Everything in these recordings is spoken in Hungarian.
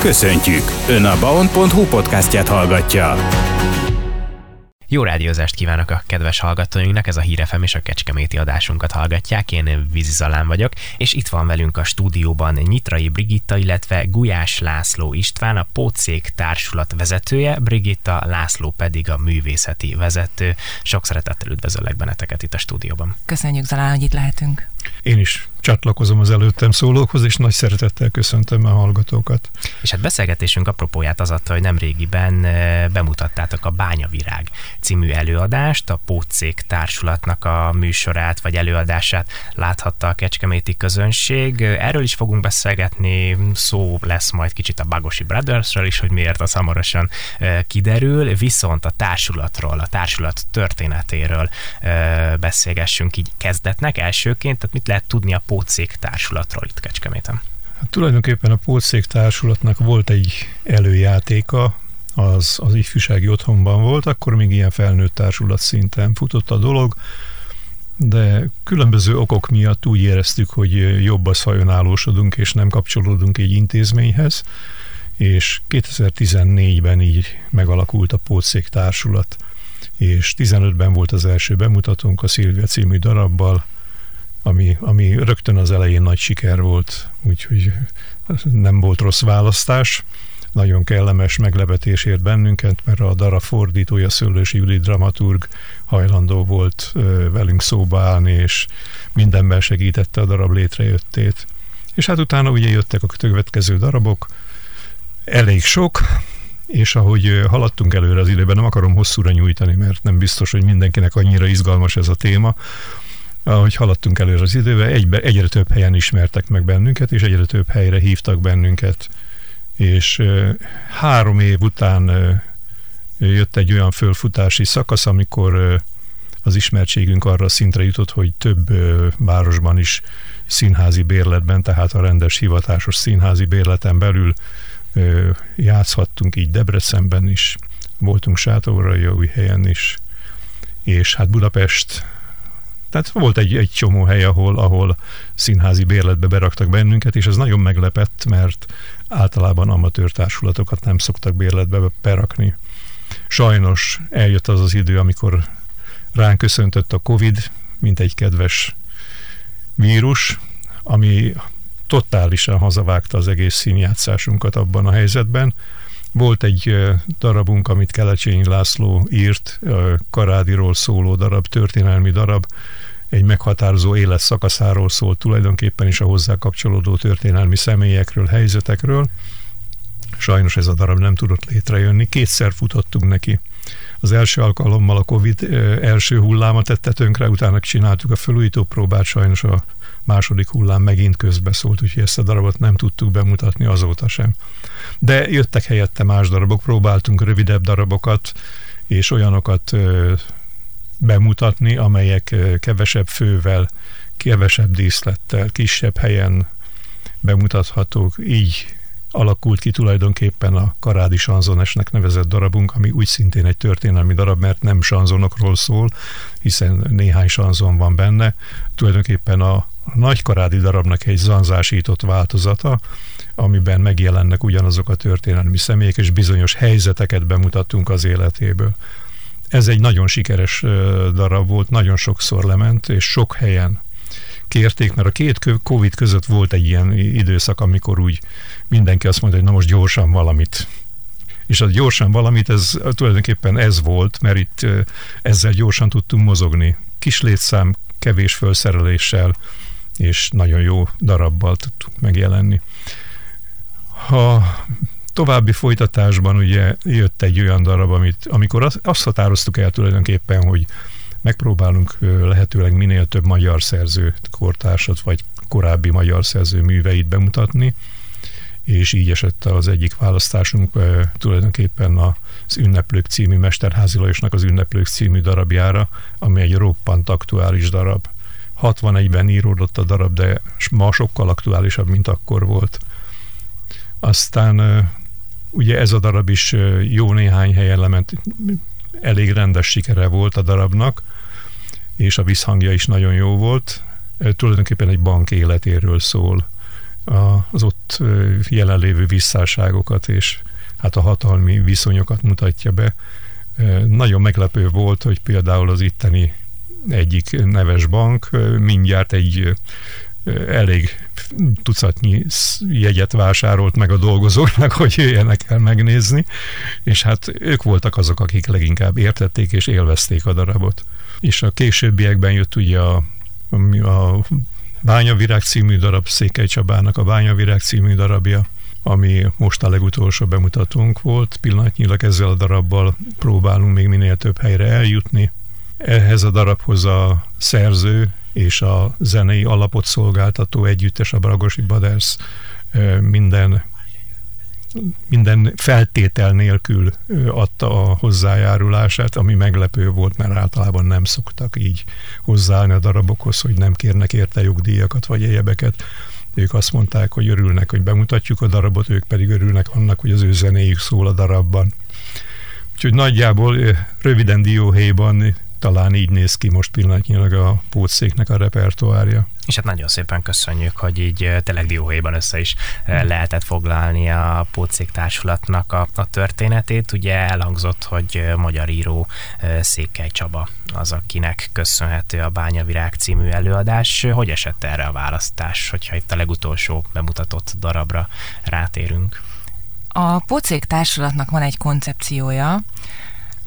Köszöntjük! Ön a baon.hu podcastját hallgatja. Jó rádiózást kívánok a kedves hallgatóinknak, ez a Hírefem és a Kecskeméti adásunkat hallgatják, én Vízi Zalán vagyok, és itt van velünk a stúdióban Nyitrai Brigitta, illetve Gulyás László István, a Pócék társulat vezetője, Brigitta László pedig a művészeti vezető. Sok szeretettel üdvözöllek benneteket itt a stúdióban. Köszönjük Zalán, hogy itt lehetünk. Én is csatlakozom az előttem szólókhoz, és nagy szeretettel köszöntöm a hallgatókat. És hát beszélgetésünk apropóját az adta, hogy nemrégiben eh, bemutattátok a Bányavirág című előadást, a Pócék társulatnak a műsorát vagy előadását láthatta a kecskeméti közönség. Erről is fogunk beszélgetni, szó lesz majd kicsit a Bagosi Brothersről is, hogy miért az hamarosan eh, kiderül, viszont a társulatról, a társulat történetéről eh, beszélgessünk így kezdetnek elsőként, tehát mit lehet tudni a Pócék társulatról itt Kecskeméten? Hát tulajdonképpen a Pócék társulatnak volt egy előjátéka, az, az ifjúsági otthonban volt, akkor még ilyen felnőtt társulat szinten futott a dolog, de különböző okok miatt úgy éreztük, hogy jobb az, ha önállósodunk, és nem kapcsolódunk egy intézményhez, és 2014-ben így megalakult a Pócék társulat, és 15-ben volt az első bemutatónk a Szilvia című darabbal, ami, ami rögtön az elején nagy siker volt, úgyhogy nem volt rossz választás. Nagyon kellemes meglepetés ért bennünket, mert a darab fordítója Szőlősi Juli dramaturg hajlandó volt velünk szóba állni, és mindenben segítette a darab létrejöttét. És hát utána ugye jöttek a következő darabok, elég sok, és ahogy haladtunk előre az időben, nem akarom hosszúra nyújtani, mert nem biztos, hogy mindenkinek annyira izgalmas ez a téma, ahogy haladtunk előre az időbe, egybe, egyre több helyen ismertek meg bennünket, és egyre több helyre hívtak bennünket. És e, három év után e, jött egy olyan fölfutási szakasz, amikor e, az ismertségünk arra szintre jutott, hogy több városban is színházi bérletben, tehát a rendes hivatásos színházi bérleten belül játszhattunk így Debrecenben is, voltunk új helyen is, és hát Budapest tehát volt egy, egy csomó hely, ahol, ahol színházi bérletbe beraktak bennünket, és ez nagyon meglepett, mert általában amatőr társulatokat nem szoktak bérletbe berakni. Sajnos eljött az az idő, amikor ránk köszöntött a Covid, mint egy kedves vírus, ami totálisan hazavágta az egész színjátszásunkat abban a helyzetben. Volt egy darabunk, amit Kelecsényi László írt, Karádiról szóló darab, történelmi darab, egy meghatározó élet szakaszáról szól tulajdonképpen is a hozzá kapcsolódó történelmi személyekről, helyzetekről. Sajnos ez a darab nem tudott létrejönni. Kétszer futottunk neki. Az első alkalommal a Covid első hulláma tette tönkre, utána csináltuk a felújító próbát, sajnos a második hullám megint közbeszólt, úgyhogy ezt a darabot nem tudtuk bemutatni azóta sem. De jöttek helyette más darabok, próbáltunk rövidebb darabokat, és olyanokat bemutatni, amelyek kevesebb fővel, kevesebb díszlettel, kisebb helyen bemutathatók. Így alakult ki tulajdonképpen a Karádi Sanzonesnek nevezett darabunk, ami úgy szintén egy történelmi darab, mert nem sanzonokról szól, hiszen néhány sanzon van benne. Tulajdonképpen a nagy karádi darabnak egy zanzásított változata, amiben megjelennek ugyanazok a történelmi személyek, és bizonyos helyzeteket bemutatunk az életéből. Ez egy nagyon sikeres darab volt, nagyon sokszor lement, és sok helyen kérték, mert a két Covid között volt egy ilyen időszak, amikor úgy mindenki azt mondta, hogy na most gyorsan valamit. És az gyorsan valamit, ez tulajdonképpen ez volt, mert itt ezzel gyorsan tudtunk mozogni. Kis létszám, kevés felszereléssel, és nagyon jó darabbal tudtunk megjelenni. Ha további folytatásban ugye jött egy olyan darab, amit, amikor azt, azt határoztuk el tulajdonképpen, hogy megpróbálunk lehetőleg minél több magyar szerző kortársat, vagy korábbi magyar szerző műveit bemutatni, és így esett az egyik választásunk tulajdonképpen az Ünneplők című Mesterházi Lajosnak az Ünneplők című darabjára, ami egy roppant aktuális darab. 61-ben íródott a darab, de ma sokkal aktuálisabb, mint akkor volt. Aztán ugye ez a darab is jó néhány helyen lement, elég rendes sikere volt a darabnak, és a visszhangja is nagyon jó volt. Tulajdonképpen egy bank életéről szól. Az ott jelenlévő visszáságokat és hát a hatalmi viszonyokat mutatja be. Nagyon meglepő volt, hogy például az itteni egyik neves bank mindjárt egy elég tucatnyi jegyet vásárolt meg a dolgozóknak, hogy jöjjenek el megnézni, és hát ők voltak azok, akik leginkább értették és élvezték a darabot. És a későbbiekben jött ugye a, a Bányavirág című darab, Székely Csabának a Bányavirág című darabja, ami most a legutolsó bemutatónk volt. Pillanatnyilag ezzel a darabbal próbálunk még minél több helyre eljutni. Ehhez a darabhoz a szerző és a zenei alapot szolgáltató együttes, a Bragosi Baders minden minden feltétel nélkül adta a hozzájárulását, ami meglepő volt, mert általában nem szoktak így hozzáállni a darabokhoz, hogy nem kérnek érte jogdíjakat vagy egyebeket. Ők azt mondták, hogy örülnek, hogy bemutatjuk a darabot, ők pedig örülnek annak, hogy az ő zenéjük szól a darabban. Úgyhogy nagyjából röviden dióhéjban talán így néz ki most pillanatnyilag a pótszéknek a repertoárja. És hát nagyon szépen köszönjük, hogy így tényleg dióhéjban össze is lehetett foglalni a Pótszék Társulatnak a, a történetét. Ugye elhangzott, hogy magyar író Székely Csaba az, akinek köszönhető a Bányavirág című előadás. Hogy esett erre a választás, hogyha itt a legutolsó bemutatott darabra rátérünk? A Pocék Társulatnak van egy koncepciója,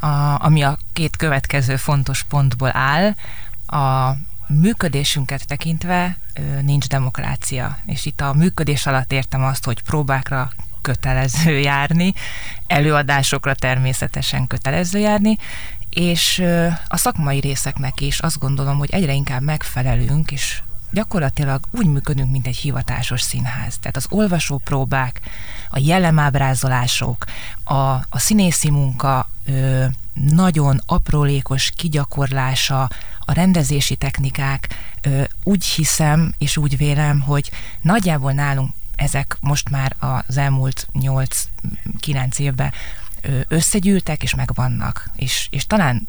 a, ami a két következő fontos pontból áll. A működésünket tekintve nincs demokrácia, és itt a működés alatt értem azt, hogy próbákra kötelező járni, előadásokra természetesen kötelező járni, és a szakmai részeknek is azt gondolom, hogy egyre inkább megfelelünk, és gyakorlatilag úgy működünk, mint egy hivatásos színház. Tehát az olvasópróbák, a jellemábrázolások, a, a színészi munka ö, nagyon aprólékos kigyakorlása, a rendezési technikák, ö, úgy hiszem és úgy vélem, hogy nagyjából nálunk ezek most már az elmúlt 8-9 évben összegyűltek és megvannak. És, és talán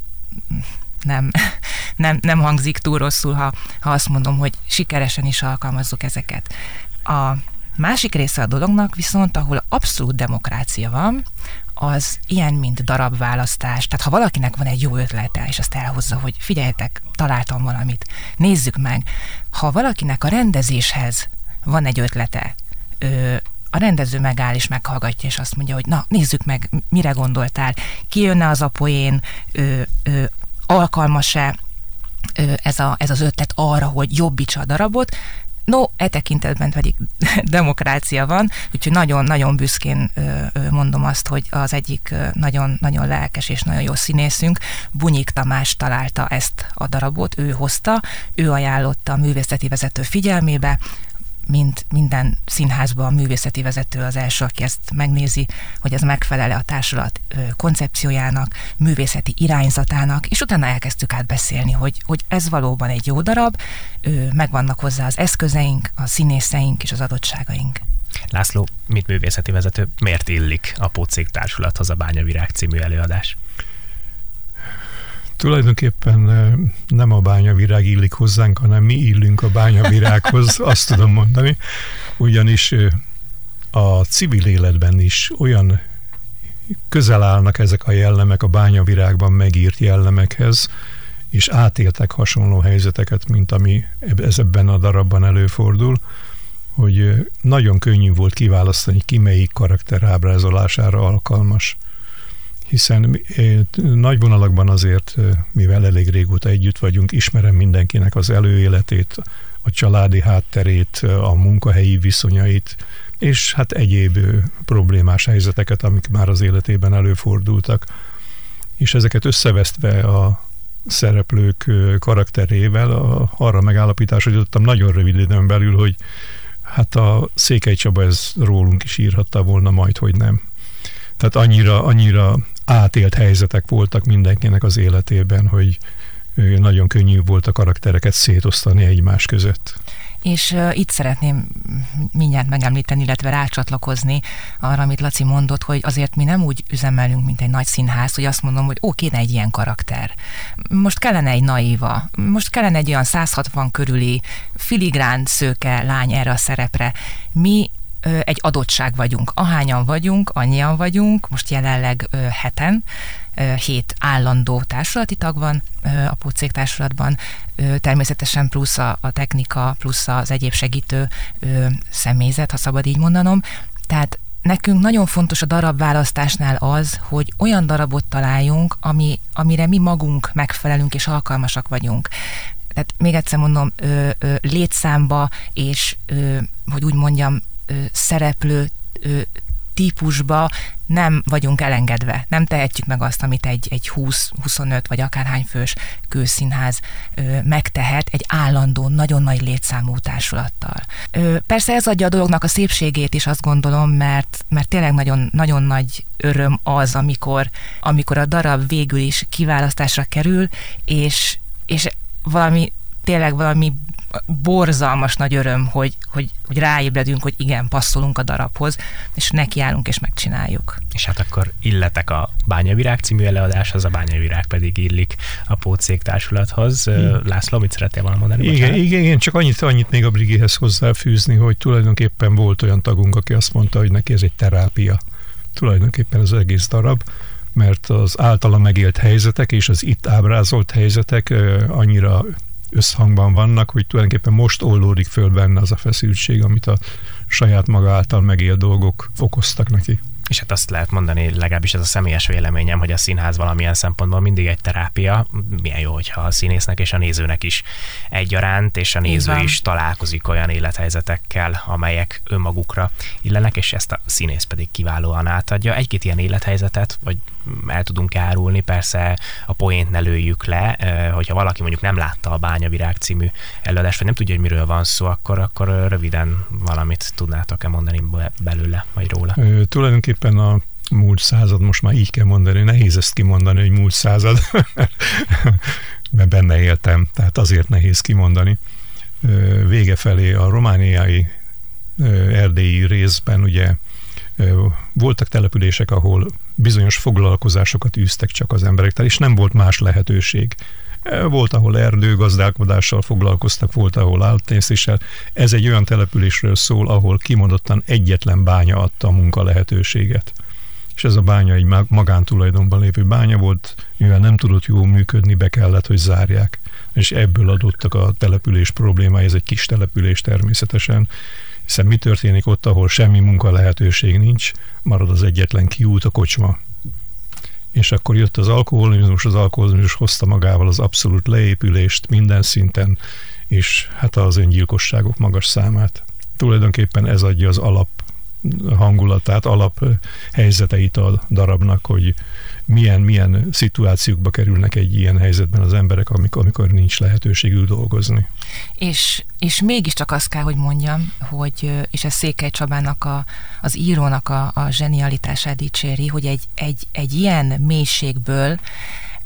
nem, nem, nem hangzik túl rosszul, ha, ha azt mondom, hogy sikeresen is alkalmazzuk ezeket. A másik része a dolognak viszont, ahol abszolút demokrácia van, az ilyen, mint darabválasztás. Tehát ha valakinek van egy jó ötlete, és azt elhozza, hogy figyeljetek, találtam valamit, nézzük meg. Ha valakinek a rendezéshez van egy ötlete, ö, a rendező megáll és meghallgatja, és azt mondja, hogy na, nézzük meg, mire gondoltál, ki jönne az a poén, ö, ö, alkalmas-e ez, a, ez az ötlet arra, hogy jobbítsa a darabot, No, e tekintetben pedig demokrácia van, úgyhogy nagyon-nagyon büszkén mondom azt, hogy az egyik nagyon-nagyon lelkes és nagyon jó színészünk, Bunyik Tamás találta ezt a darabot, ő hozta, ő ajánlotta a művészeti vezető figyelmébe, mint minden színházban a művészeti vezető az első, aki ezt megnézi, hogy ez megfelele a társulat koncepciójának, művészeti irányzatának, és utána elkezdtük át beszélni, hogy, hogy ez valóban egy jó darab, megvannak hozzá az eszközeink, a színészeink és az adottságaink. László, mit művészeti vezető, miért illik a Pócék Társulathoz a Bányavirág című előadás? Tulajdonképpen nem a bányavirág illik hozzánk, hanem mi illünk a bányavirághoz, azt tudom mondani. Ugyanis a civil életben is olyan közel állnak ezek a jellemek a bányavirágban megírt jellemekhez, és átéltek hasonló helyzeteket, mint ami ez ebben a darabban előfordul, hogy nagyon könnyű volt kiválasztani, ki melyik karakter ábrázolására alkalmas hiszen eh, nagy vonalakban azért, eh, mivel elég régóta együtt vagyunk, ismerem mindenkinek az előéletét, a családi hátterét, eh, a munkahelyi viszonyait, és hát egyéb problémás helyzeteket, amik már az életében előfordultak. És ezeket összevesztve a szereplők karakterével arra megállapításra jutottam nagyon rövid időn belül, hogy hát a Székely Csaba ez rólunk is írhatta volna majd, hogy nem. Tehát annyira, annyira átélt helyzetek voltak mindenkinek az életében, hogy nagyon könnyű volt a karaktereket szétosztani egymás között. És uh, itt szeretném mindjárt megemlíteni, illetve rácsatlakozni arra, amit Laci mondott, hogy azért mi nem úgy üzemelünk, mint egy nagy színház, hogy azt mondom, hogy ó, kéne egy ilyen karakter. Most kellene egy naíva, most kellene egy olyan 160 körüli filigrán szőke lány erre a szerepre. Mi egy adottság vagyunk. Ahányan vagyunk, annyian vagyunk, most jelenleg heten, hét állandó társulati tag van a Pócék társulatban, természetesen plusz a, a technika, plusz az egyéb segítő személyzet, ha szabad így mondanom. Tehát nekünk nagyon fontos a darab választásnál az, hogy olyan darabot találjunk, ami, amire mi magunk megfelelünk és alkalmasak vagyunk. Tehát még egyszer mondom, ö, ö, létszámba és, ö, hogy úgy mondjam, szereplő típusba nem vagyunk elengedve. Nem tehetjük meg azt, amit egy, egy 20-25 vagy akárhány fős kőszínház ö, megtehet egy állandó, nagyon nagy létszámú társulattal. Ö, persze ez adja a dolognak a szépségét is, azt gondolom, mert, mert tényleg nagyon, nagyon nagy öröm az, amikor, amikor a darab végül is kiválasztásra kerül, és, és valami tényleg valami borzalmas nagy öröm, hogy, hogy, hogy ráébredünk, hogy igen, passzolunk a darabhoz, és nekiállunk és megcsináljuk. És hát akkor illetek a Bányavirág című előadáshoz, a Bányavirág pedig illik a Pócék társulathoz. Hmm. László, mit szeretél volna mondani? Igen, igen, igen, csak annyit, annyit még a Brigihez hozzáfűzni, hogy tulajdonképpen volt olyan tagunk, aki azt mondta, hogy neki ez egy terápia. Tulajdonképpen az egész darab mert az általa megélt helyzetek és az itt ábrázolt helyzetek annyira összhangban vannak, hogy tulajdonképpen most oldódik föl benne az a feszültség, amit a saját maga által megélt dolgok okoztak neki. És hát azt lehet mondani, legalábbis ez a személyes véleményem, hogy a színház valamilyen szempontból mindig egy terápia. Milyen jó, hogyha a színésznek és a nézőnek is egyaránt, és a néző is találkozik olyan élethelyzetekkel, amelyek önmagukra illenek, és ezt a színész pedig kiválóan átadja. Egy-két ilyen élethelyzetet, vagy el tudunk árulni, persze a poént ne lőjük le, hogyha valaki mondjuk nem látta a Bányavirág című előadást, vagy nem tudja, hogy miről van szó, akkor, akkor röviden valamit tudnátok-e mondani belőle, vagy róla? Ö, tulajdonképpen a múlt század, most már így kell mondani, nehéz ezt kimondani, hogy múlt század, mert benne éltem, tehát azért nehéz kimondani. Vége felé a romániai erdélyi részben ugye voltak települések, ahol bizonyos foglalkozásokat űztek csak az emberek, tehát és nem volt más lehetőség. Volt, ahol erdőgazdálkodással foglalkoztak, volt, ahol állattenyésztéssel. Ez egy olyan településről szól, ahol kimondottan egyetlen bánya adta a munka lehetőséget. És ez a bánya egy magántulajdonban lévő bánya volt, mivel nem tudott jól működni, be kellett, hogy zárják. És ebből adottak a település problémái, ez egy kis település természetesen, hiszen mi történik ott, ahol semmi munka lehetőség nincs, marad az egyetlen kiút a kocsma. És akkor jött az alkoholizmus, az alkoholizmus hozta magával az abszolút leépülést minden szinten, és hát az öngyilkosságok magas számát. Tulajdonképpen ez adja az alap hangulatát, alap helyzeteit a darabnak, hogy milyen, milyen szituációkba kerülnek egy ilyen helyzetben az emberek, amikor, amikor nincs lehetőségük dolgozni. És, és mégiscsak azt kell, hogy mondjam, hogy, és ez Székely Csabának, a, az írónak a, a zsenialitását dicséri, hogy egy, egy, egy ilyen mélységből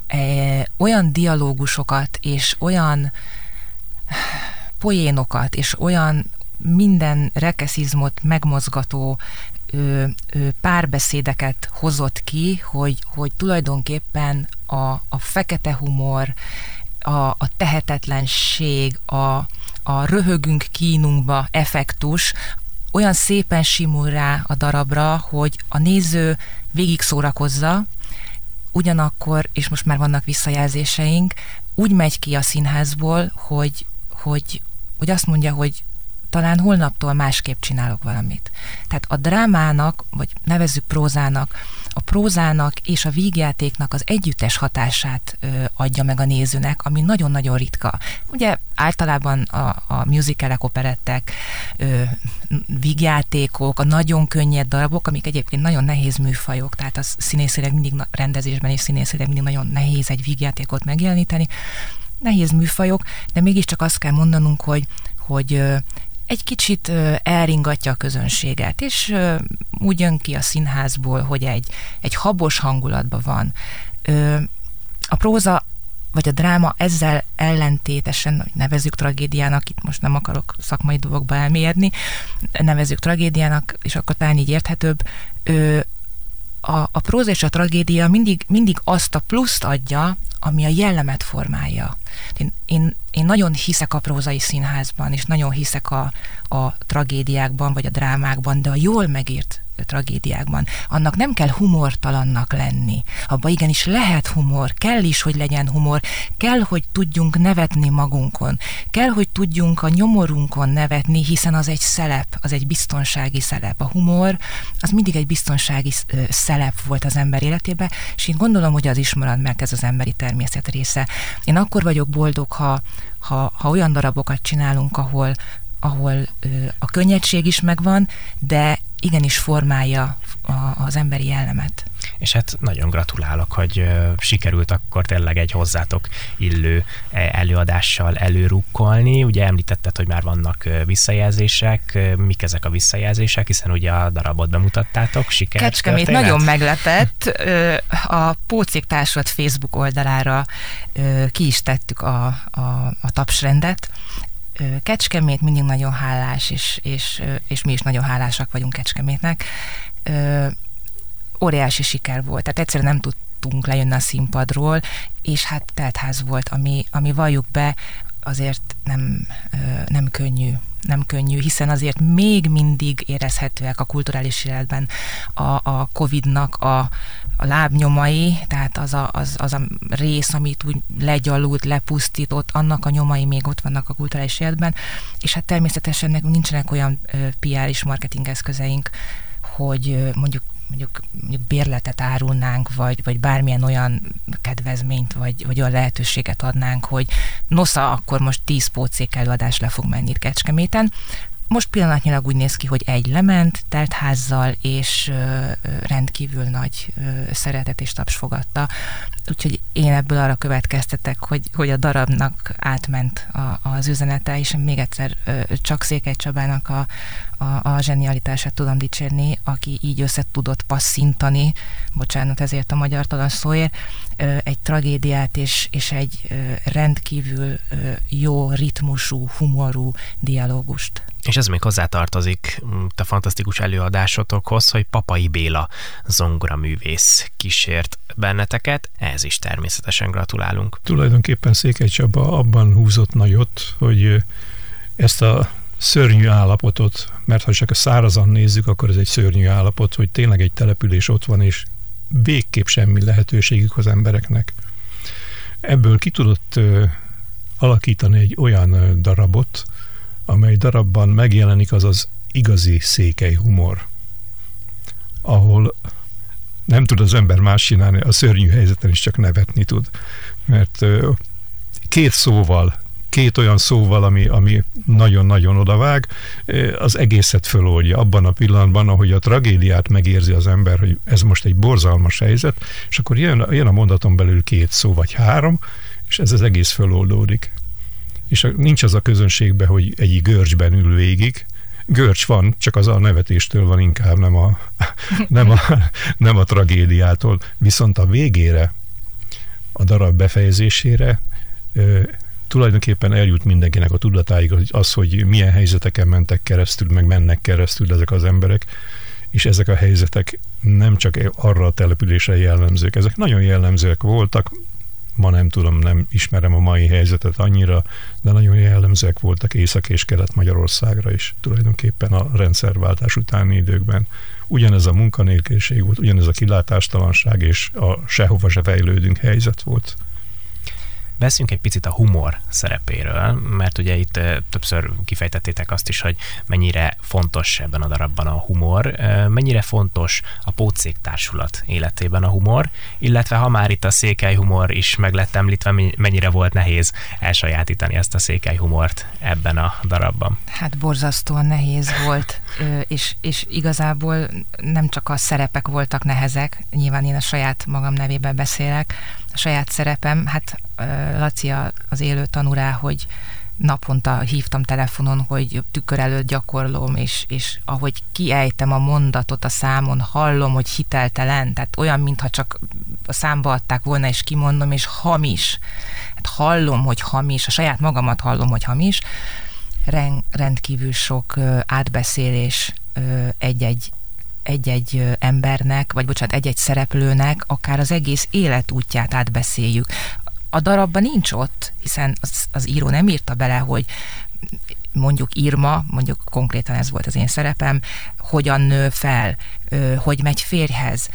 e, olyan dialógusokat és olyan poénokat és olyan minden rekeszizmot megmozgató ö, ö, párbeszédeket hozott ki, hogy, hogy tulajdonképpen a, a fekete humor, a, a tehetetlenség, a, a röhögünk kínunkba effektus olyan szépen simul rá a darabra, hogy a néző végig szórakozza, ugyanakkor, és most már vannak visszajelzéseink, úgy megy ki a színházból, hogy, hogy, hogy azt mondja, hogy talán holnaptól másképp csinálok valamit. Tehát a drámának, vagy nevezzük prózának, a prózának és a vígjátéknak az együttes hatását ö, adja meg a nézőnek, ami nagyon-nagyon ritka. Ugye általában a, a musicalek, operettek, ö, vígjátékok, a nagyon könnyed darabok, amik egyébként nagyon nehéz műfajok, tehát az színészileg mindig rendezésben és színészileg mindig nagyon nehéz egy vígjátékot megjeleníteni, nehéz műfajok, de mégiscsak azt kell mondanunk, hogy, hogy egy kicsit elringatja a közönséget, és úgy jön ki a színházból, hogy egy, egy habos hangulatban van. A próza vagy a dráma ezzel ellentétesen, nevezzük tragédiának, itt most nem akarok szakmai dolgokba elmélyedni, nevezzük tragédiának, és akkor talán így érthetőbb, a, a próza és a tragédia mindig, mindig azt a pluszt adja, ami a jellemet formálja. Én, én, én nagyon hiszek a prózai színházban, és nagyon hiszek a, a tragédiákban, vagy a drámákban, de a jól megírt tragédiákban. Annak nem kell humortalannak lenni. Abba igenis lehet humor, kell is, hogy legyen humor, kell, hogy tudjunk nevetni magunkon, kell, hogy tudjunk a nyomorunkon nevetni, hiszen az egy szelep, az egy biztonsági szelep. A humor az mindig egy biztonsági szelep volt az ember életében, és én gondolom, hogy az is marad, mert ez az emberi természet része. Én akkor vagyok boldog, ha, ha, ha olyan darabokat csinálunk, ahol, ahol ö, a könnyedség is megvan, de igenis formálja a, az emberi jellemet. És hát nagyon gratulálok, hogy sikerült akkor tényleg egy hozzátok illő e, előadással előrukkolni. Ugye említetted, hogy már vannak visszajelzések. Mik ezek a visszajelzések, hiszen ugye a darabot bemutattátok, siker. Kecskemét nagyon meglepett. A Pócék Társulat Facebook oldalára ki is tettük a, a, a tapsrendet, Kecskemét mindig nagyon hálás, és, és, és mi is nagyon hálásak vagyunk Kecskemétnek. Óriási siker volt, tehát egyszerűen nem tudtunk lejönni a színpadról, és hát teltház volt, ami, ami valljuk be, azért nem, nem könnyű nem könnyű, hiszen azért még mindig érezhetőek a kulturális életben a, a Covid-nak a, a lábnyomai, tehát az a, az, az a rész, amit úgy legyalult, lepusztított, annak a nyomai még ott vannak a kulturális életben, és hát természetesen nekünk nincsenek olyan PR és marketing eszközeink, hogy mondjuk mondjuk, mondjuk bérletet árulnánk, vagy, vagy bármilyen olyan kedvezményt, vagy, vagy olyan lehetőséget adnánk, hogy nosza, akkor most 10 pócék előadás le fog menni Kecskeméten. Most pillanatnyilag úgy néz ki, hogy egy lement, teltházzal, és rendkívül nagy szeretet és taps fogadta. Úgyhogy én ebből arra következtetek, hogy, hogy a darabnak átment a, az üzenete, és még egyszer csak Székely Csabának a, a, a zsenialitását tudom dicsérni, aki így össze tudott passzintani, bocsánat ezért a magyar talan szóért, egy tragédiát és, és egy rendkívül jó ritmusú, humorú dialógust. És ez még hozzátartozik mm, a fantasztikus előadásotokhoz, hogy Papai Béla zongoraművész kísért benneteket, ehhez is természetesen gratulálunk. Tulajdonképpen Székely Csaba abban húzott nagyot, hogy ezt a szörnyű állapotot, mert ha csak a szárazan nézzük, akkor ez egy szörnyű állapot, hogy tényleg egy település ott van, és végképp semmi lehetőségük az embereknek. Ebből ki tudott alakítani egy olyan darabot, amely darabban megjelenik az az igazi székely humor, ahol nem tud az ember más csinálni, a szörnyű helyzeten is csak nevetni tud. Mert két szóval két olyan szóval, ami, ami nagyon-nagyon odavág, az egészet föloldja abban a pillanatban, ahogy a tragédiát megérzi az ember, hogy ez most egy borzalmas helyzet, és akkor jön, jön a mondaton belül két szó vagy három, és ez az egész föloldódik. És nincs az a közönségben, hogy egy görcsben ül végig, görcs van, csak az a nevetéstől van inkább, nem a, nem a, nem a tragédiától. Viszont a végére, a darab befejezésére tulajdonképpen eljut mindenkinek a tudatáig az, hogy milyen helyzeteken mentek keresztül, meg mennek keresztül ezek az emberek, és ezek a helyzetek nem csak arra a településre jellemzők, ezek nagyon jellemzőek voltak, ma nem tudom, nem ismerem a mai helyzetet annyira, de nagyon jellemzőek voltak Észak- és Kelet-Magyarországra is tulajdonképpen a rendszerváltás utáni időkben. Ugyanez a munkanélküliség volt, ugyanez a kilátástalanság és a sehova se fejlődünk helyzet volt. Beszéljünk egy picit a humor szerepéről, mert ugye itt többször kifejtettétek azt is, hogy mennyire fontos ebben a darabban a humor, mennyire fontos a Pócék Társulat életében a humor, illetve ha már itt a székely humor is meg lett említve, mennyire volt nehéz elsajátítani ezt a székely humort ebben a darabban. Hát borzasztóan nehéz volt, és, és igazából nem csak a szerepek voltak nehezek, nyilván én a saját magam nevében beszélek, saját szerepem, hát Laci az élő tanúrá, hogy naponta hívtam telefonon, hogy tükör előtt gyakorlom, és, és ahogy kiejtem a mondatot a számon, hallom, hogy hiteltelen, tehát olyan, mintha csak a számba adták volna, és kimondom, és hamis. Hát hallom, hogy hamis, a saját magamat hallom, hogy hamis. Rendkívül sok átbeszélés egy-egy egy-egy embernek, vagy bocsánat, egy-egy szereplőnek akár az egész életútját átbeszéljük. A darabban nincs ott, hiszen az, az író nem írta bele, hogy mondjuk Irma, mondjuk konkrétan ez volt az én szerepem, hogyan nő fel, hogy megy férjhez,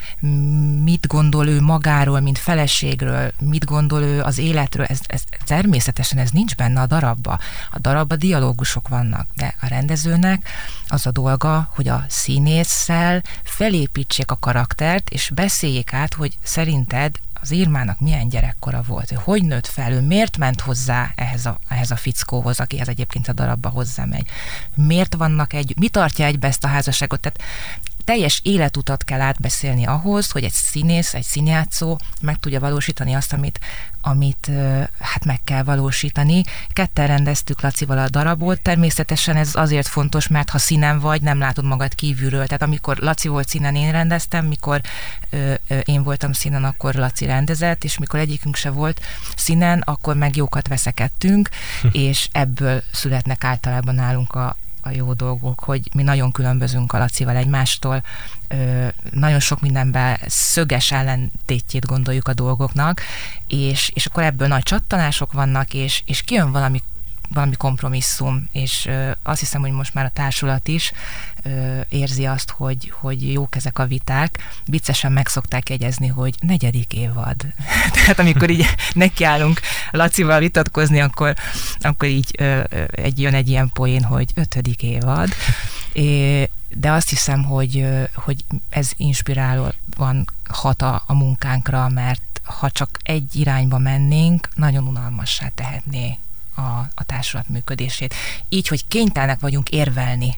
mit gondol ő magáról, mint feleségről, mit gondol ő az életről, ez, ez természetesen ez nincs benne a darabba. A darabba dialógusok vannak, de a rendezőnek az a dolga, hogy a színésszel felépítsék a karaktert, és beszéljék át, hogy szerinted az Irmának milyen gyerekkora volt, ő hogy nőtt fel, ő miért ment hozzá ehhez a, ehhez a fickóhoz, akihez egyébként a darabba hozzámegy. Miért vannak egy, mi tartja egybe ezt a házasságot? Tehát teljes életutat kell átbeszélni ahhoz, hogy egy színész, egy színjátszó meg tudja valósítani azt, amit, amit hát meg kell valósítani. Ketten rendeztük Lacival a darabot, természetesen ez azért fontos, mert ha színen vagy, nem látod magad kívülről. Tehát amikor Laci volt színen, én rendeztem, mikor ö, ö, én voltam színen, akkor Laci rendezett, és mikor egyikünk se volt színen, akkor meg jókat veszekedtünk, hm. és ebből születnek általában nálunk a, a jó dolgok, hogy mi nagyon különbözünk a Lacival egymástól, ö, nagyon sok mindenben szöges ellentétjét gondoljuk a dolgoknak, és, és akkor ebből nagy csattanások vannak, és, és kijön valami valami kompromisszum, és azt hiszem, hogy most már a társulat is érzi azt, hogy, hogy jók ezek a viták. Viccesen meg szokták jegyezni, hogy negyedik évad. Tehát amikor így nekiállunk Lacival vitatkozni, akkor, akkor így egy, jön egy ilyen poén, hogy ötödik évad. É, de azt hiszem, hogy, hogy ez inspirálóan hat a, a munkánkra, mert ha csak egy irányba mennénk, nagyon unalmassá tehetné a, a társulat működését. Így, hogy kénytelenek vagyunk érvelni,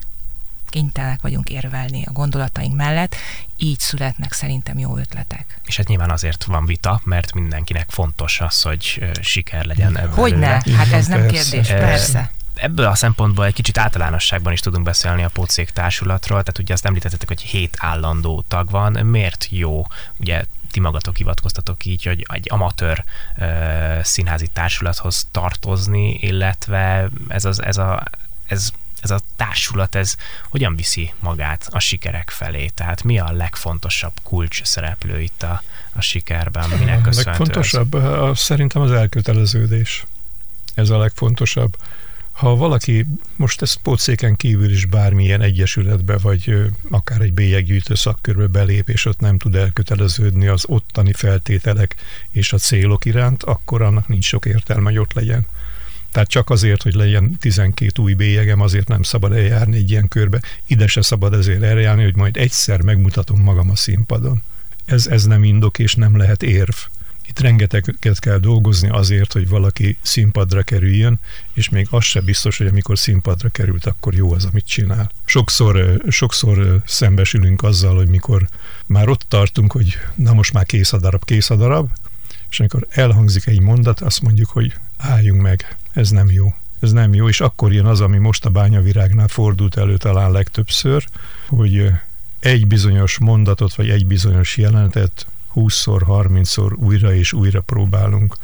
kénytelenek vagyunk érvelni a gondolataink mellett, így születnek szerintem jó ötletek. És hát nyilván azért van vita, mert mindenkinek fontos az, hogy siker legyen. Hogyne, hát ez nem kérdés, persze ebből a szempontból egy kicsit általánosságban is tudunk beszélni a Pócék társulatról, tehát ugye azt említettetek, hogy hét állandó tag van. Miért jó? Ugye ti magatok hivatkoztatok így, hogy egy amatőr uh, színházi társulathoz tartozni, illetve ez, az, ez, a, ez ez a társulat, ez hogyan viszi magát a sikerek felé? Tehát mi a legfontosabb kulcs szereplő itt a, a sikerben? Minek köszönhető A legfontosabb ez? szerintem az elköteleződés. Ez a legfontosabb ha valaki most ezt pótszéken kívül is bármilyen egyesületbe, vagy akár egy bélyeggyűjtő szakkörbe belép, és ott nem tud elköteleződni az ottani feltételek és a célok iránt, akkor annak nincs sok értelme, hogy ott legyen. Tehát csak azért, hogy legyen 12 új bélyegem, azért nem szabad eljárni egy ilyen körbe. Ide se szabad ezért eljárni, hogy majd egyszer megmutatom magam a színpadon. Ez, ez nem indok és nem lehet érv. Itt rengeteget kell dolgozni azért, hogy valaki színpadra kerüljön, és még az se biztos, hogy amikor színpadra került, akkor jó az, amit csinál. Sokszor, sokszor szembesülünk azzal, hogy mikor már ott tartunk, hogy na most már kész a darab, kész a darab, és amikor elhangzik egy mondat, azt mondjuk, hogy álljunk meg, ez nem jó. Ez nem jó, és akkor jön az, ami most a bányavirágnál fordult elő talán legtöbbször, hogy egy bizonyos mondatot, vagy egy bizonyos jelenetet 20-szor, 30-szor újra és újra próbálunk.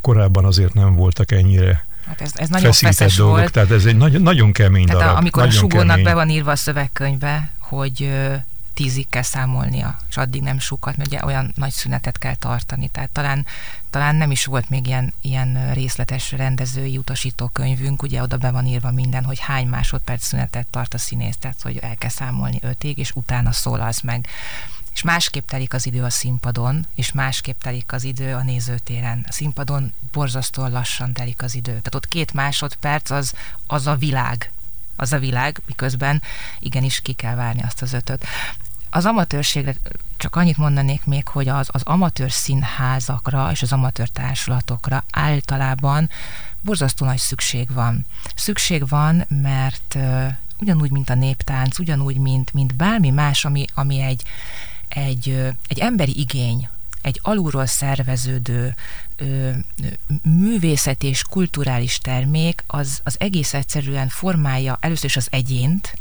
Korábban azért nem voltak ennyire Hát ez, ez nagyon feszes dolgok, volt. Tehát ez egy nagyon, nagyon kemény tehát darab. amikor nagyon a sugónak be van írva a szövegkönyvbe, hogy tízig kell számolnia, és addig nem sukat, mert ugye olyan nagy szünetet kell tartani. Tehát talán, talán nem is volt még ilyen, ilyen részletes rendezői utasítókönyvünk, ugye oda be van írva minden, hogy hány másodperc szünetet tart a színész, tehát hogy el kell számolni ötig, és utána szólalsz meg és másképp telik az idő a színpadon, és másképp telik az idő a nézőtéren. A színpadon borzasztóan lassan telik az idő. Tehát ott két másodperc az, az a világ. Az a világ, miközben igenis ki kell várni azt az ötöt. Az amatőrségre csak annyit mondanék még, hogy az, az amatőr színházakra és az amatőr társulatokra általában borzasztó nagy szükség van. Szükség van, mert ugyanúgy, mint a néptánc, ugyanúgy, mint, mint bármi más, ami, ami egy, egy, egy emberi igény, egy alulról szerveződő ö, művészet és kulturális termék, az, az egész egyszerűen formálja először is az egyént,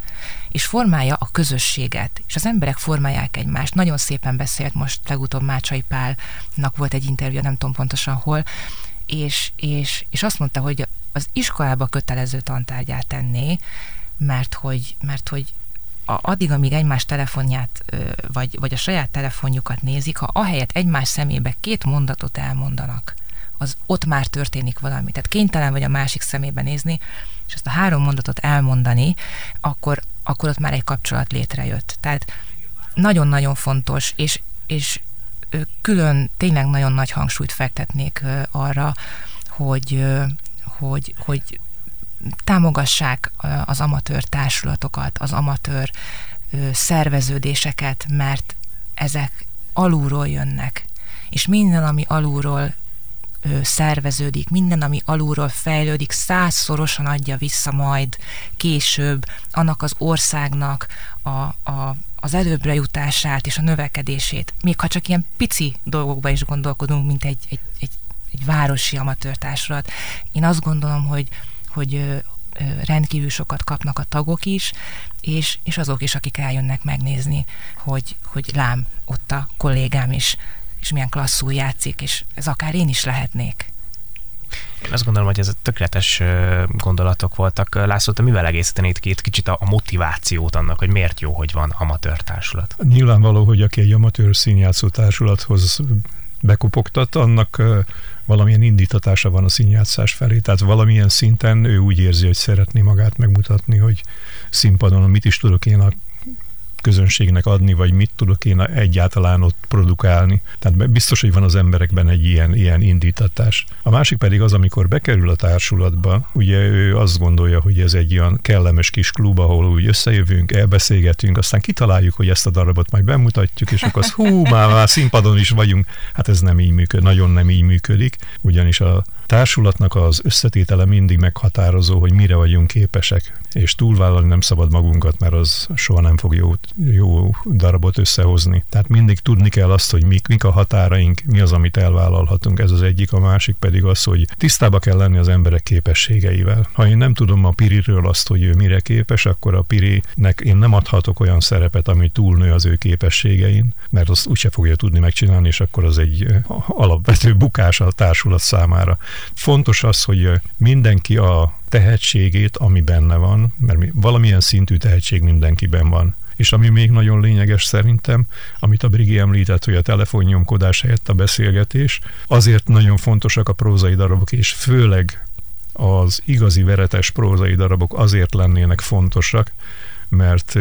és formálja a közösséget, és az emberek formálják egymást. Nagyon szépen beszélt most legutóbb Mácsai Pálnak volt egy interjú, nem tudom pontosan hol, és, és, és azt mondta, hogy az iskolába kötelező tantárgyát tenné, mert hogy, mert hogy a, addig, amíg egymás telefonját, vagy, vagy a saját telefonjukat nézik, ha ahelyett egymás szemébe két mondatot elmondanak, az ott már történik valami. Tehát kénytelen vagy a másik szemébe nézni, és ezt a három mondatot elmondani, akkor, akkor ott már egy kapcsolat létrejött. Tehát nagyon-nagyon fontos, és, és külön tényleg nagyon nagy hangsúlyt fektetnék arra, hogy, hogy, hogy támogassák az amatőr társulatokat, az amatőr szerveződéseket, mert ezek alulról jönnek. És minden, ami alulról szerveződik, minden, ami alulról fejlődik, százszorosan adja vissza majd később annak az országnak a, a, az előbbre jutását és a növekedését. Még ha csak ilyen pici dolgokba is gondolkodunk, mint egy, egy, egy, egy városi amatőrtársulat. Én azt gondolom, hogy, hogy rendkívül sokat kapnak a tagok is, és, és azok is, akik eljönnek megnézni, hogy, hogy lám, ott a kollégám is, és milyen klasszul játszik, és ez akár én is lehetnék. Én azt gondolom, hogy ez tökéletes gondolatok voltak. László, te mivel egészítenéd ki kicsit a motivációt annak, hogy miért jó, hogy van amatőr társulat? Nyilvánvaló, hogy aki egy amatőr színjátszó társulathoz bekopogtat, annak valamilyen indítatása van a színjátszás felé, tehát valamilyen szinten ő úgy érzi, hogy szeretné magát megmutatni, hogy színpadon mit is tudok én a közönségnek adni, vagy mit tudok én egyáltalán ott produkálni. Tehát biztos, hogy van az emberekben egy ilyen, ilyen indítatás. A másik pedig az, amikor bekerül a társulatba, ugye ő azt gondolja, hogy ez egy ilyen kellemes kis klub, ahol úgy összejövünk, elbeszélgetünk, aztán kitaláljuk, hogy ezt a darabot majd bemutatjuk, és akkor az hú, már, már színpadon is vagyunk. Hát ez nem így működik, nagyon nem így működik, ugyanis a társulatnak az összetétele mindig meghatározó, hogy mire vagyunk képesek, és túlvállalni nem szabad magunkat, mert az soha nem fog jó, jó darabot összehozni. Tehát mindig tudni kell azt, hogy mik, mik a határaink, mi az, amit elvállalhatunk, ez az egyik, a másik pedig az, hogy tisztába kell lenni az emberek képességeivel. Ha én nem tudom a Piriről azt, hogy ő mire képes, akkor a Pirinek én nem adhatok olyan szerepet, ami túlnő az ő képességein, mert azt úgyse fogja tudni megcsinálni, és akkor az egy alapvető bukás a társulat számára. Fontos az, hogy mindenki a tehetségét, ami benne van, mert valamilyen szintű tehetség mindenkiben van. És ami még nagyon lényeges szerintem, amit a Brigi említett, hogy a telefonnyomkodás helyett a beszélgetés, azért nagyon fontosak a prózai darabok, és főleg az igazi veretes prózai darabok azért lennének fontosak, mert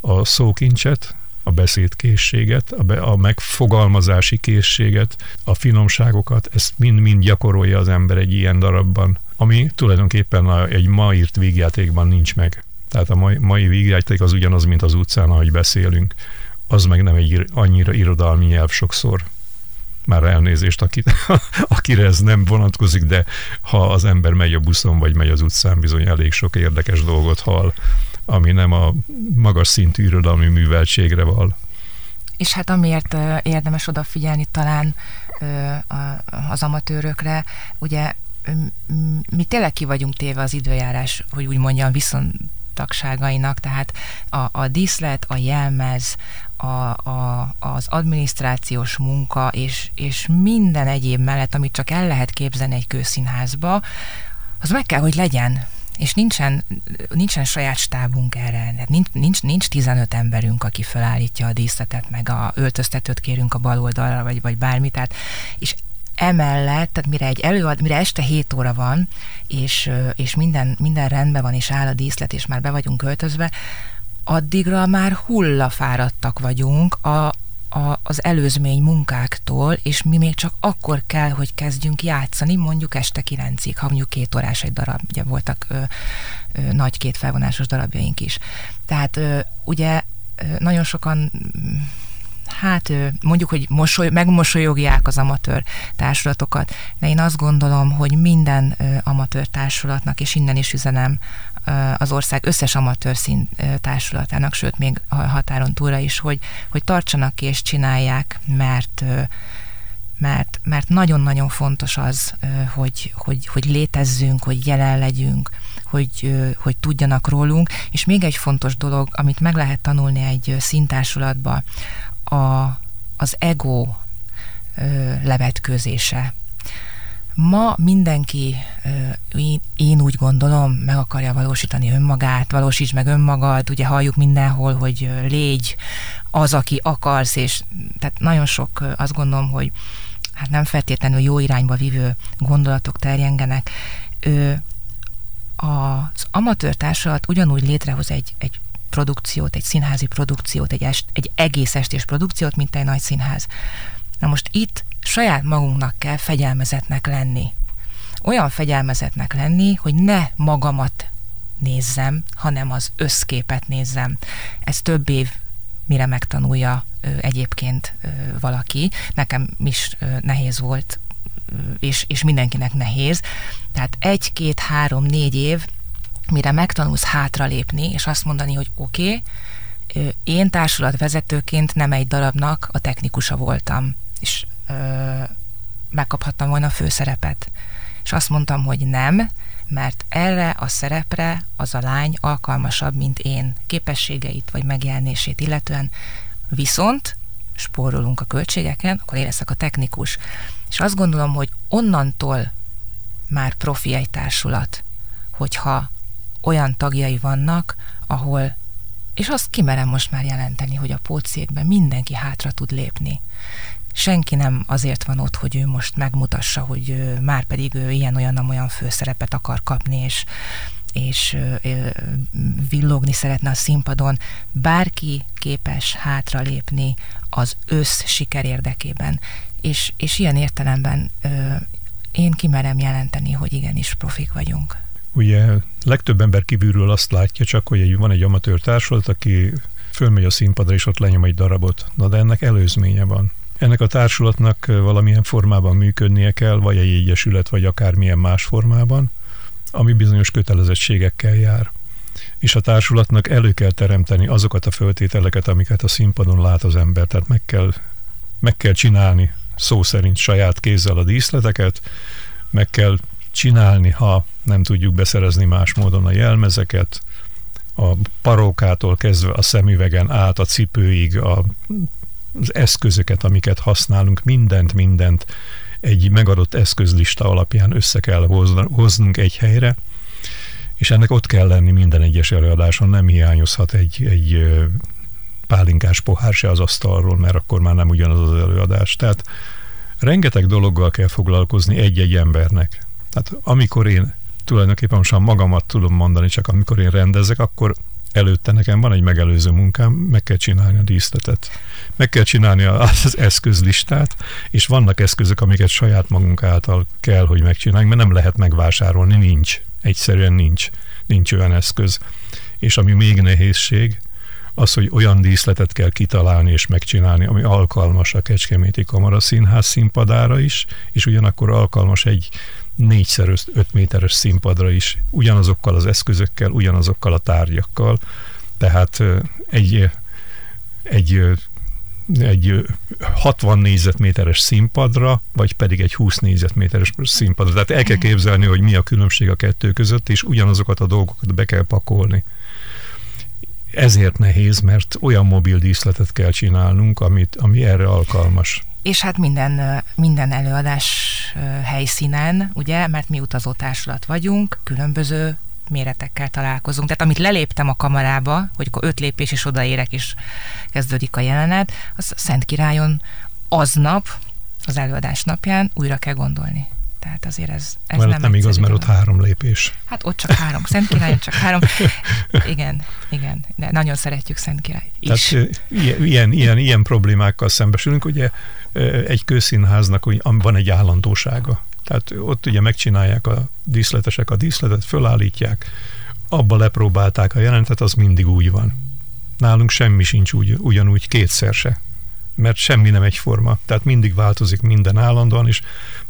a szókincset, a beszédkészséget, a, be, a megfogalmazási készséget, a finomságokat, ezt mind-mind gyakorolja az ember egy ilyen darabban, ami tulajdonképpen egy ma írt vígjátékban nincs meg. Tehát a mai, mai vígjáték az ugyanaz, mint az utcán, ahogy beszélünk. Az meg nem egy annyira irodalmi nyelv sokszor. Már elnézést, akit, akire ez nem vonatkozik, de ha az ember megy a buszon, vagy megy az utcán, bizony elég sok érdekes dolgot hall ami nem a magas szintű irodalmi műveltségre val. És hát amiért érdemes odafigyelni talán az amatőrökre, ugye mi tényleg ki vagyunk téve az időjárás, hogy úgy mondjam, viszontagságainak, tehát a, a díszlet, a jelmez, a, a, az adminisztrációs munka, és, és minden egyéb mellett, amit csak el lehet képzelni egy kőszínházba, az meg kell, hogy legyen. És nincsen, nincsen saját stábunk erre, nincs, nincs, nincs 15 emberünk, aki felállítja a díszletet, meg a öltöztetőt kérünk a bal oldalra, vagy, vagy bármit, tehát, és emellett, tehát mire egy előad, mire este 7 óra van, és, és minden, minden rendben van, és áll a díszlet, és már be vagyunk öltözve, addigra már hullafáradtak vagyunk a, a, az előzmény munkáktól, és mi még csak akkor kell, hogy kezdjünk játszani, mondjuk este kilencig, ha mondjuk két órás egy darab, ugye voltak ö, ö, nagy két felvonásos darabjaink is. Tehát ö, ugye ö, nagyon sokan hát mondjuk, hogy mosoly, megmosolyogják az amatőr társulatokat, de én azt gondolom, hogy minden amatőr társulatnak, és innen is üzenem az ország összes amatőr szín társulatának, sőt még határon túlra is, hogy, hogy tartsanak ki és csinálják, mert mert, mert nagyon-nagyon fontos az, hogy, hogy, hogy létezzünk, hogy jelen legyünk, hogy, hogy tudjanak rólunk, és még egy fontos dolog, amit meg lehet tanulni egy szintársulatba, a, az ego levetkőzése. Ma mindenki, én úgy gondolom, meg akarja valósítani önmagát, valósíts meg önmagad, ugye halljuk mindenhol, hogy légy az, aki akarsz, és tehát nagyon sok azt gondolom, hogy hát nem feltétlenül jó irányba vívő gondolatok terjengenek. Ő, az amatőr társulat ugyanúgy létrehoz egy, egy produkciót, egy színházi produkciót, egy, est, egy egész estés produkciót, mint egy nagy színház. Na most itt saját magunknak kell fegyelmezetnek lenni. Olyan fegyelmezetnek lenni, hogy ne magamat nézzem, hanem az összképet nézzem. Ez több év, mire megtanulja ö, egyébként ö, valaki. Nekem is ö, nehéz volt, és, és mindenkinek nehéz. Tehát egy, két, három, négy év, mire megtanulsz hátralépni, és azt mondani, hogy oké, okay, én társulatvezetőként nem egy darabnak a technikusa voltam, és ö, megkaphattam volna a főszerepet. És azt mondtam, hogy nem, mert erre a szerepre az a lány alkalmasabb, mint én képességeit vagy megjelenését illetően, viszont spórolunk a költségeken, akkor én a technikus. És azt gondolom, hogy onnantól már profi egy társulat, hogyha olyan tagjai vannak, ahol, és azt kimerem most már jelenteni, hogy a pócégben mindenki hátra tud lépni senki nem azért van ott, hogy ő most megmutassa, hogy már pedig ő ilyen-olyan olyan főszerepet akar kapni, és, és villogni szeretne a színpadon. Bárki képes hátralépni az össz siker érdekében. És, és ilyen értelemben ö, én kimerem jelenteni, hogy igenis profik vagyunk. Ugye legtöbb ember kívülről azt látja csak, hogy van egy amatőr társulat, aki fölmegy a színpadra, és ott lenyom egy darabot. Na de ennek előzménye van. Ennek a társulatnak valamilyen formában működnie kell, vagy egy egyesület, vagy akármilyen más formában, ami bizonyos kötelezettségekkel jár. És a társulatnak elő kell teremteni azokat a föltételeket, amiket a színpadon lát az ember. Tehát meg kell, meg kell csinálni szó szerint saját kézzel a díszleteket, meg kell csinálni, ha nem tudjuk beszerezni más módon a jelmezeket, a parókától kezdve a szemüvegen át a cipőig, a az eszközöket, amiket használunk, mindent, mindent egy megadott eszközlista alapján össze kell hoznunk egy helyre, és ennek ott kell lenni minden egyes előadáson, nem hiányozhat egy, egy pálinkás pohár se az asztalról, mert akkor már nem ugyanaz az előadás. Tehát rengeteg dologgal kell foglalkozni egy-egy embernek. Tehát amikor én tulajdonképpen most magamat tudom mondani, csak amikor én rendezek, akkor előtte nekem van egy megelőző munkám, meg kell csinálni a díszletet. Meg kell csinálni az eszközlistát, és vannak eszközök, amiket saját magunk által kell, hogy megcsináljunk, mert nem lehet megvásárolni, nincs. Egyszerűen nincs. Nincs olyan eszköz. És ami még nehézség, az, hogy olyan díszletet kell kitalálni és megcsinálni, ami alkalmas a Kecskeméti Kamara Színház színpadára is, és ugyanakkor alkalmas egy négyszer öt méteres színpadra is, ugyanazokkal az eszközökkel, ugyanazokkal a tárgyakkal, tehát egy, egy egy 60 négyzetméteres színpadra, vagy pedig egy 20 négyzetméteres színpadra. Tehát el kell képzelni, hogy mi a különbség a kettő között, és ugyanazokat a dolgokat be kell pakolni. Ezért nehéz, mert olyan mobil díszletet kell csinálnunk, amit, ami erre alkalmas és hát minden, minden előadás helyszínen, ugye, mert mi utazótársulat vagyunk, különböző méretekkel találkozunk. Tehát amit leléptem a kamarába, hogy akkor öt lépés és odaérek, és kezdődik a jelenet, az Szent Királyon aznap, az előadás napján újra kell gondolni. Tehát azért ez, ez mert nem, nem igaz, mert ott három lépés. Hát ott csak három. Szent Királyon csak három. Igen, igen. De nagyon szeretjük Szent Királyt is. Tehát ilyen, ilyen, ilyen problémákkal szembesülünk. Ugye egy közszínháznak van egy állandósága. Tehát ott ugye megcsinálják a díszletesek a díszletet, fölállítják, abba lepróbálták a jelentet, az mindig úgy van. Nálunk semmi sincs úgy, ugyanúgy kétszer se mert semmi nem egyforma, tehát mindig változik minden állandóan, és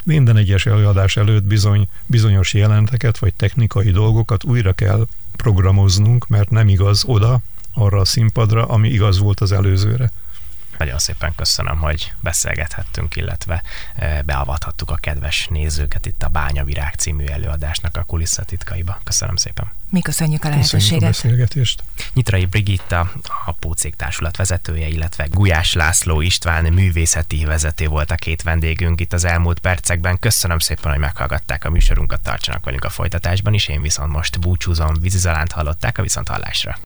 minden egyes előadás előtt bizony, bizonyos jelenteket vagy technikai dolgokat újra kell programoznunk, mert nem igaz oda, arra a színpadra, ami igaz volt az előzőre. Nagyon szépen köszönöm, hogy beszélgethettünk, illetve eh, beavathattuk a kedves nézőket itt a Bányavirág című előadásnak a kulisszatitkaiba. Köszönöm szépen. Mi köszönjük a lehetőséget. Köszönjük a beszélgetést. Nyitrai Brigitta, a Pócék Társulat vezetője, illetve Gulyás László István művészeti vezető volt a két vendégünk itt az elmúlt percekben. Köszönöm szépen, hogy meghallgatták a műsorunkat, tartsanak velünk a folytatásban is. Én viszont most búcsúzom, vízizalánt hallották a viszont hallásra.